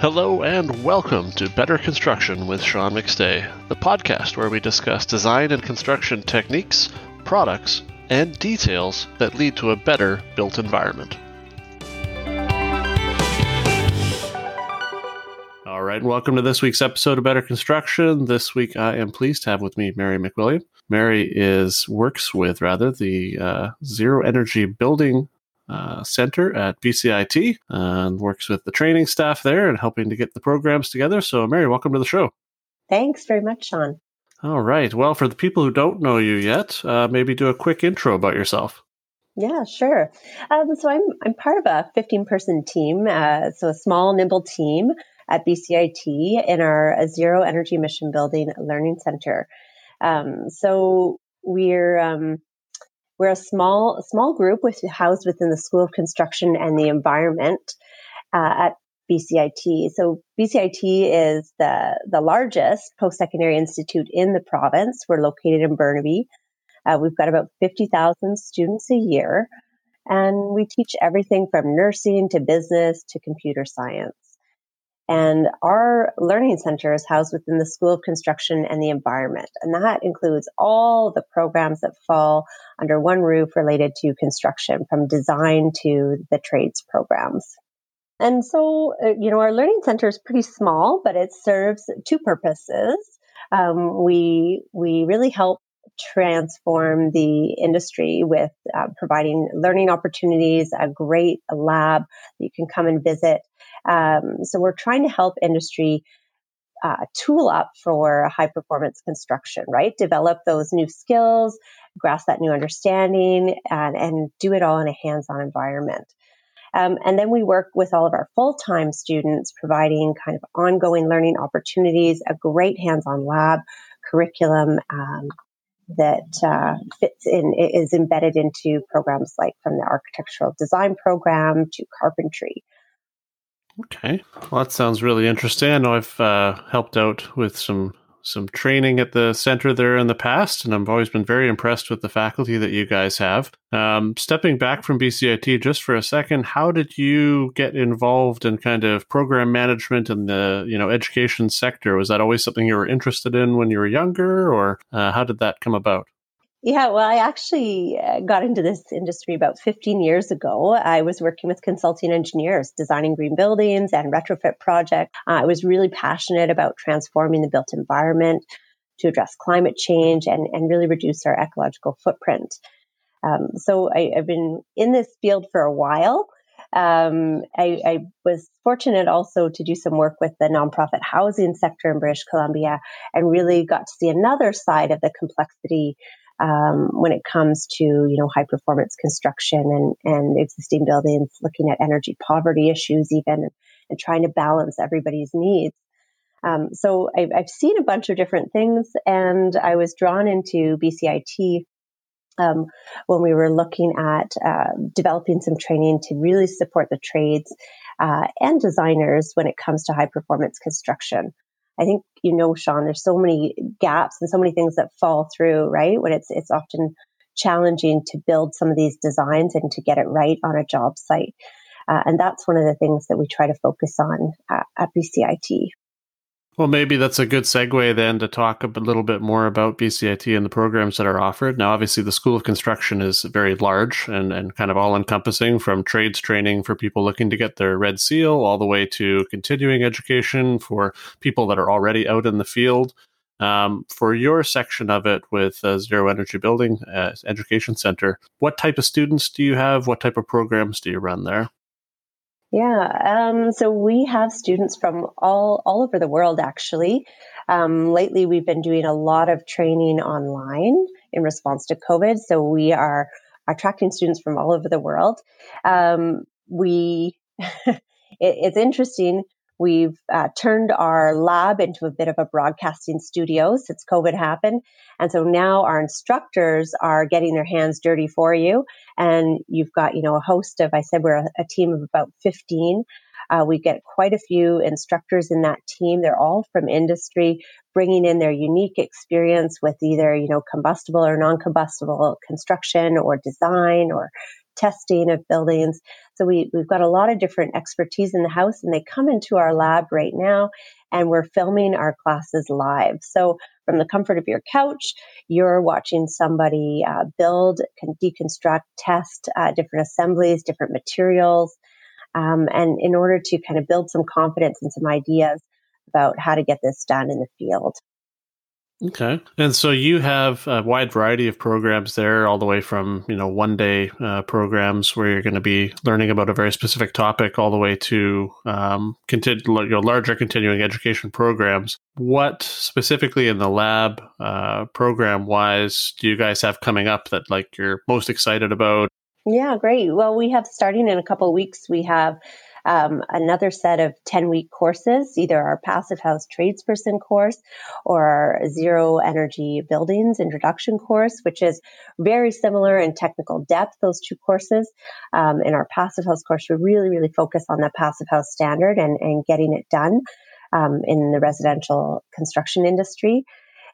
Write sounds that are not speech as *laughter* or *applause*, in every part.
Hello and welcome to Better Construction with Sean McStay, the podcast where we discuss design and construction techniques, products, and details that lead to a better built environment. All right, welcome to this week's episode of Better Construction. This week I am pleased to have with me Mary McWilliam. Mary is works with rather the uh, Zero Energy Building uh, Center at BCIT and works with the training staff there and helping to get the programs together. So, Mary, welcome to the show. Thanks very much, Sean. All right. Well, for the people who don't know you yet, uh, maybe do a quick intro about yourself. Yeah, sure. Um, so I'm I'm part of a 15 person team, uh, so a small, nimble team at BCIT in our Zero Energy Emission Building Learning Center. Um, so we're um, we're a small small group with, housed within the School of Construction and the Environment uh, at BCIT. So BCIT is the the largest post secondary institute in the province. We're located in Burnaby. Uh, we've got about fifty thousand students a year, and we teach everything from nursing to business to computer science. And our learning center is housed within the School of Construction and the Environment. And that includes all the programs that fall under one roof related to construction, from design to the trades programs. And so, uh, you know, our learning center is pretty small, but it serves two purposes. Um, we we really help transform the industry with uh, providing learning opportunities, a great lab that you can come and visit. Um, so we're trying to help industry uh, tool up for high performance construction, right? Develop those new skills, grasp that new understanding, and, and do it all in a hands on environment. Um, and then we work with all of our full time students, providing kind of ongoing learning opportunities, a great hands on lab curriculum um, that uh, fits in, is embedded into programs like from the architectural design program to carpentry. Okay, well, that sounds really interesting. I know I've uh, helped out with some some training at the center there in the past, and I've always been very impressed with the faculty that you guys have. Um, stepping back from BCIT just for a second, how did you get involved in kind of program management in the you know education sector? Was that always something you were interested in when you were younger, or uh, how did that come about? Yeah, well, I actually uh, got into this industry about 15 years ago. I was working with consulting engineers, designing green buildings and retrofit projects. I was really passionate about transforming the built environment to address climate change and, and really reduce our ecological footprint. Um, so I, have been in this field for a while. Um, I, I, was fortunate also to do some work with the nonprofit housing sector in British Columbia and really got to see another side of the complexity um, when it comes to you know high performance construction and and existing buildings, looking at energy poverty issues even, and trying to balance everybody's needs. Um, so I've, I've, seen a bunch of different things, and I was drawn into BCIT um, when we were looking at uh, developing some training to really support the trades uh, and designers when it comes to high performance construction. I think you know, Sean, there's so many gaps and so many things that fall through, right? When it's it's often challenging to build some of these designs and to get it right on a job site. Uh, and that's one of the things that we try to focus on at, at BCIT. Well, maybe that's a good segue then to talk a little bit more about BCIT and the programs that are offered. Now, obviously, the School of Construction is very large and, and kind of all encompassing from trades training for people looking to get their red seal all the way to continuing education for people that are already out in the field. Um, for your section of it with uh, Zero Energy Building uh, Education Center, what type of students do you have? What type of programs do you run there? Yeah, um, so we have students from all all over the world. Actually, um, lately we've been doing a lot of training online in response to COVID. So we are attracting students from all over the world. Um, we *laughs* it, it's interesting. We've uh, turned our lab into a bit of a broadcasting studio since COVID happened. And so now our instructors are getting their hands dirty for you. And you've got, you know, a host of, I said we're a, a team of about 15. Uh, we get quite a few instructors in that team. They're all from industry, bringing in their unique experience with either, you know, combustible or non combustible construction or design or testing of buildings. So we, we've got a lot of different expertise in the house and they come into our lab right now and we're filming our classes live. So from the comfort of your couch, you're watching somebody uh, build, deconstruct, test uh, different assemblies, different materials. Um, and in order to kind of build some confidence and some ideas about how to get this done in the field. Okay. And so you have a wide variety of programs there, all the way from, you know, one day uh, programs where you're going to be learning about a very specific topic, all the way to um, continu- you know, larger continuing education programs. What specifically in the lab uh, program wise do you guys have coming up that like you're most excited about? Yeah, great. Well, we have starting in a couple weeks, we have um, another set of 10 week courses, either our Passive House Tradesperson course or our Zero Energy Buildings Introduction course, which is very similar in technical depth, those two courses. Um, in our Passive House course, we really, really focus on the Passive House standard and, and getting it done um, in the residential construction industry.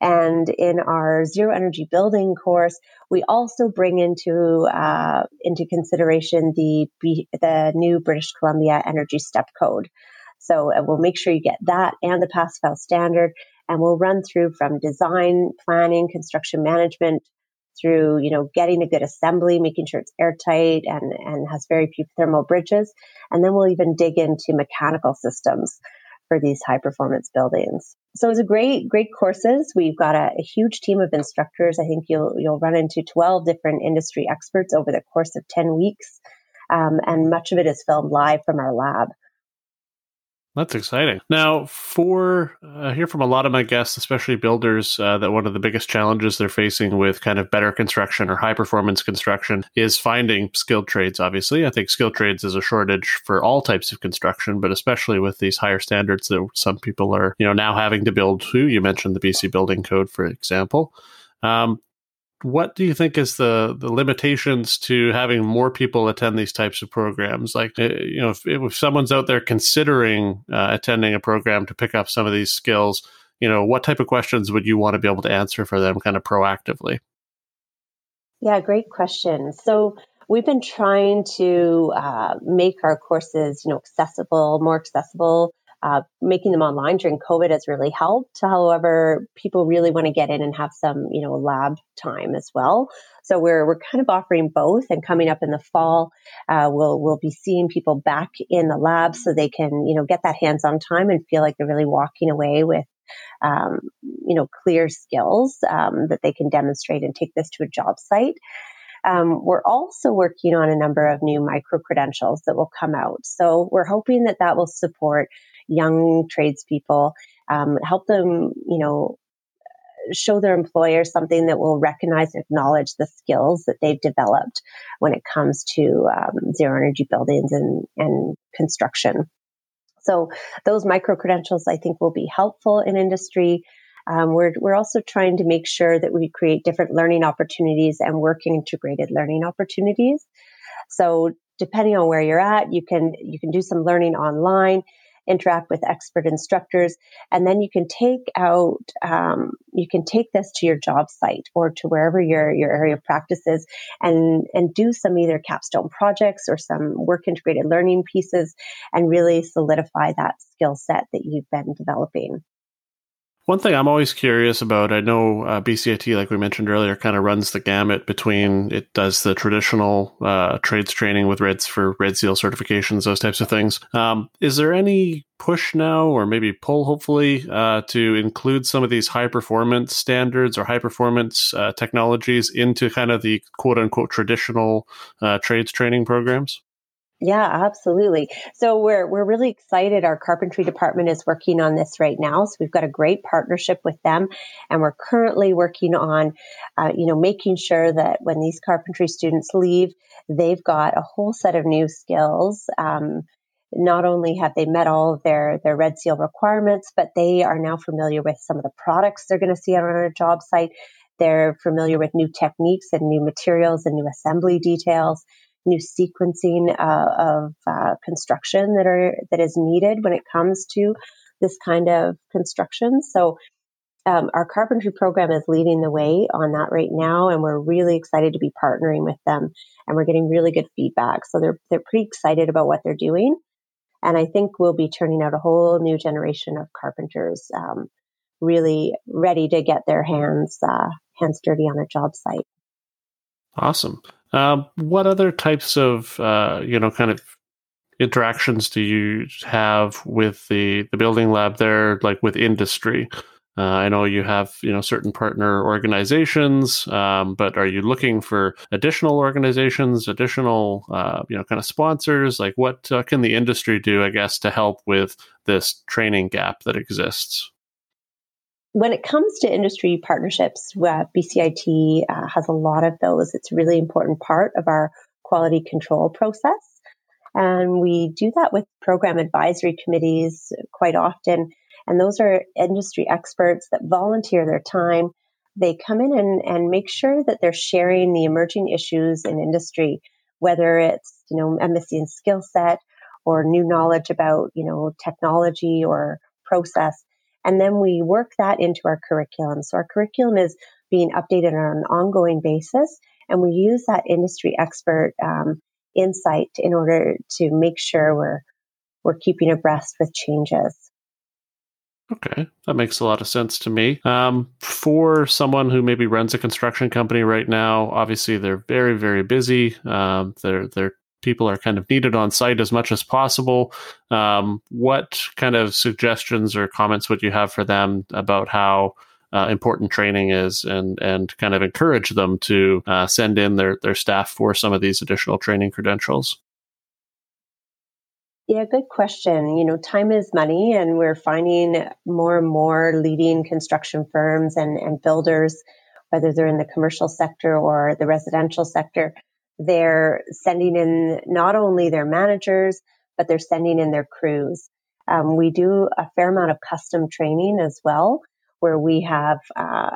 And in our zero energy building course, we also bring into uh, into consideration the the new British Columbia Energy Step Code. So we'll make sure you get that and the Passive House standard, and we'll run through from design, planning, construction management, through you know getting a good assembly, making sure it's airtight and and has very few thermal bridges, and then we'll even dig into mechanical systems for these high performance buildings. So it's a great, great courses. We've got a, a, huge team of instructors. I think you'll you'll run into 12 different industry experts over the course of 10 weeks. Um, and much of it is filmed live from our lab. That's exciting. Now, for uh, hear from a lot of my guests, especially builders, uh, that one of the biggest challenges they're facing with kind of better construction or high performance construction is finding skilled trades. Obviously, I think skilled trades is a shortage for all types of construction, but especially with these higher standards that some people are, you know, now having to build to. You mentioned the BC Building Code, for example. Um, what do you think is the the limitations to having more people attend these types of programs? Like uh, you know if, if someone's out there considering uh, attending a program to pick up some of these skills you know what type of questions would you want to be able to answer for them kind of proactively? Yeah great question. So we've been trying to uh, make our courses you know accessible more accessible uh, making them online during COVID has really helped. However, people really want to get in and have some, you know, lab time as well. So we're we're kind of offering both. And coming up in the fall, uh, we'll we'll be seeing people back in the lab so they can, you know, get that hands-on time and feel like they're really walking away with. Um, you know, clear skills um, that they can demonstrate and take this to a job site. Um, we're also working on a number of new micro credentials that will come out. So we're hoping that that will support young tradespeople, um, help them, you know, show their employer something that will recognize and acknowledge the skills that they've developed when it comes to um, zero energy buildings and, and construction. So those micro credentials, I think, will be helpful in industry. Um, we're, we're also trying to make sure that we create different learning opportunities and work integrated learning opportunities. So depending on where you're at, you can you can do some learning online interact with expert instructors, and then you can take out, um, you can take this to your job site or to wherever your, your area of practice is and, and do some either capstone projects or some work integrated learning pieces and really solidify that skill set that you've been developing. One thing I'm always curious about, I know uh, BCIT, like we mentioned earlier, kind of runs the gamut between it does the traditional uh, trades training with REDS for Red Seal certifications, those types of things. Um, is there any push now, or maybe pull, hopefully, uh, to include some of these high performance standards or high performance uh, technologies into kind of the quote unquote traditional uh, trades training programs? Yeah, absolutely. So we're we're really excited. Our carpentry department is working on this right now. So we've got a great partnership with them, and we're currently working on, uh, you know, making sure that when these carpentry students leave, they've got a whole set of new skills. Um, not only have they met all of their their red seal requirements, but they are now familiar with some of the products they're going to see on a job site. They're familiar with new techniques and new materials and new assembly details new sequencing uh, of uh, construction that are that is needed when it comes to this kind of construction. So um, our carpentry program is leading the way on that right now, and we're really excited to be partnering with them. And we're getting really good feedback. So they're they're pretty excited about what they're doing, and I think we'll be turning out a whole new generation of carpenters, um, really ready to get their hands uh, hands dirty on a job site. Awesome. Um, what other types of uh, you know kind of interactions do you have with the the building lab there, like with industry? Uh, I know you have you know certain partner organizations, um, but are you looking for additional organizations, additional uh, you know kind of sponsors? Like what uh, can the industry do, I guess, to help with this training gap that exists? When it comes to industry partnerships, uh, BCIT uh, has a lot of those. It's a really important part of our quality control process. And we do that with program advisory committees quite often and those are industry experts that volunteer their time. They come in and, and make sure that they're sharing the emerging issues in industry, whether it's, you know, embassy and skill set or new knowledge about, you know, technology or process. And then we work that into our curriculum. So our curriculum is being updated on an ongoing basis. And we use that industry expert um, insight in order to make sure we're, we're keeping abreast with changes. Okay, that makes a lot of sense to me. Um, for someone who maybe runs a construction company right now, obviously they're very, very busy. Um, their their people are kind of needed on site as much as possible. Um, what kind of suggestions or comments would you have for them about how uh, important training is, and and kind of encourage them to uh, send in their their staff for some of these additional training credentials? Yeah, good question. You know, time is money, and we're finding more and more leading construction firms and, and builders, whether they're in the commercial sector or the residential sector, they're sending in not only their managers, but they're sending in their crews. Um, we do a fair amount of custom training as well, where we have uh,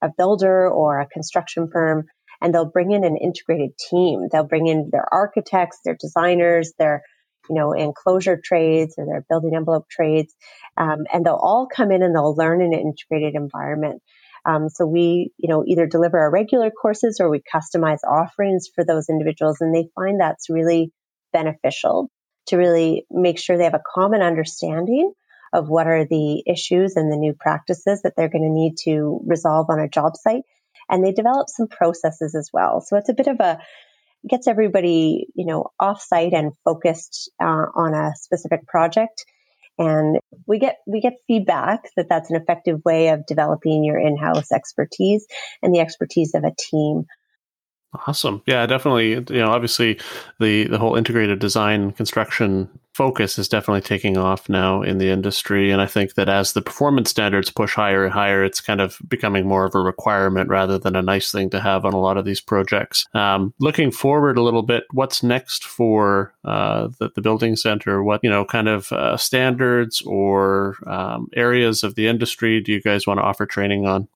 a builder or a construction firm, and they'll bring in an integrated team. They'll bring in their architects, their designers, their you know, enclosure trades or their building envelope trades. Um, and they'll all come in and they'll learn in an integrated environment. Um, so we, you know, either deliver our regular courses or we customize offerings for those individuals. And they find that's really beneficial to really make sure they have a common understanding of what are the issues and the new practices that they're going to need to resolve on a job site. And they develop some processes as well. So it's a bit of a gets everybody, you know, off site and focused uh, on a specific project. And we get we get feedback that that's an effective way of developing your in-house expertise and the expertise of a team Awesome. Yeah, definitely. You know, obviously the the whole integrated design construction focus is definitely taking off now in the industry and I think that as the performance standards push higher and higher, it's kind of becoming more of a requirement rather than a nice thing to have on a lot of these projects. Um, looking forward a little bit, what's next for uh, the, the building center? What, you know, kind of uh, standards or um, areas of the industry do you guys want to offer training on?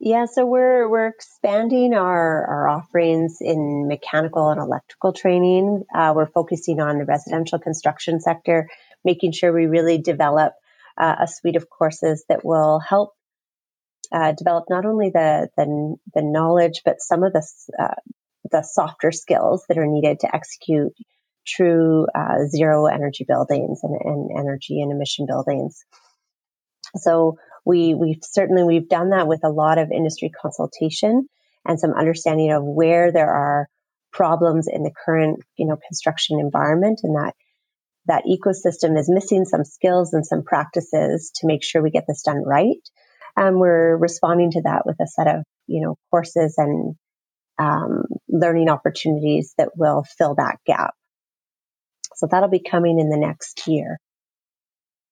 Yeah, so we're we're expanding our our offerings in mechanical and electrical training. Uh, we're focusing on the residential construction sector, making sure we really develop uh, a suite of courses that will help uh, develop not only the, the the knowledge but some of the uh, the softer skills that are needed to execute true uh, zero energy buildings and, and energy and emission buildings. So we we've certainly we've done that with a lot of industry consultation and some understanding of where there are problems in the current you know construction environment and that that ecosystem is missing some skills and some practices to make sure we get this done right. And we're responding to that with a set of you know courses and um, learning opportunities that will fill that gap. So that'll be coming in the next year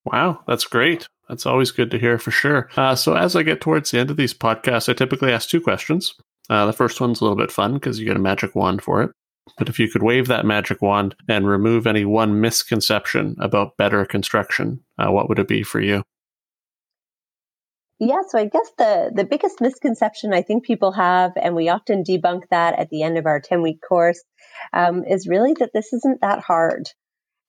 wow that's great that's always good to hear for sure. Uh, so, as I get towards the end of these podcasts, I typically ask two questions. Uh, the first one's a little bit fun because you get a magic wand for it. But if you could wave that magic wand and remove any one misconception about better construction, uh, what would it be for you? Yeah, so I guess the the biggest misconception I think people have, and we often debunk that at the end of our ten week course, um, is really that this isn't that hard.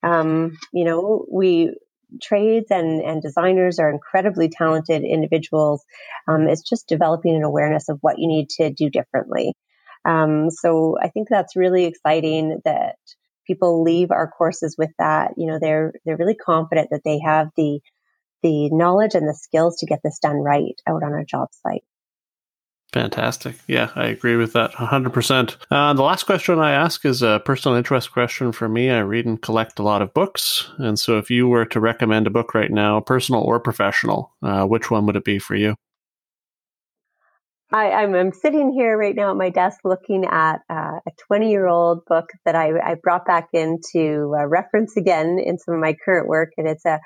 Um, you know, we trades and, and designers are incredibly talented individuals. Um, it's just developing an awareness of what you need to do differently. Um, so I think that's really exciting that people leave our courses with that. You know, they're they're really confident that they have the the knowledge and the skills to get this done right out on a job site. Fantastic. Yeah, I agree with that 100%. Uh, the last question I ask is a personal interest question for me. I read and collect a lot of books. And so if you were to recommend a book right now, personal or professional, uh, which one would it be for you? I, am sitting here right now at my desk looking at uh, a 20 year old book that I, I brought back into uh, reference again in some of my current work. And it's a,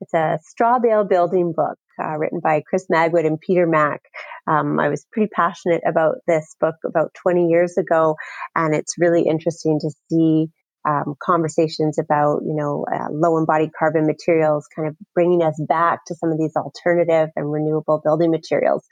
it's a straw bale building book uh, written by Chris Magwood and Peter Mack. Um, I was pretty passionate about this book about 20 years ago, and it's really interesting to see um, conversations about, you know, uh, low embodied carbon materials, kind of bringing us back to some of these alternative and renewable building materials.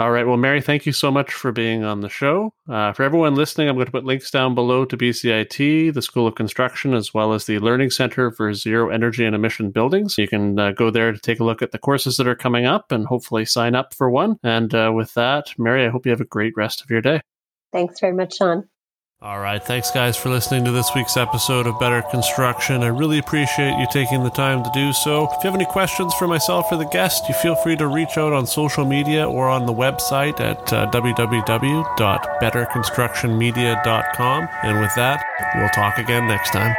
All right. Well, Mary, thank you so much for being on the show. Uh, for everyone listening, I'm going to put links down below to BCIT, the School of Construction, as well as the Learning Center for Zero Energy and Emission Buildings. You can uh, go there to take a look at the courses that are coming up and hopefully sign up for one. And uh, with that, Mary, I hope you have a great rest of your day. Thanks very much, Sean. All right. Thanks, guys, for listening to this week's episode of Better Construction. I really appreciate you taking the time to do so. If you have any questions for myself or the guest, you feel free to reach out on social media or on the website at uh, www.betterconstructionmedia.com. And with that, we'll talk again next time.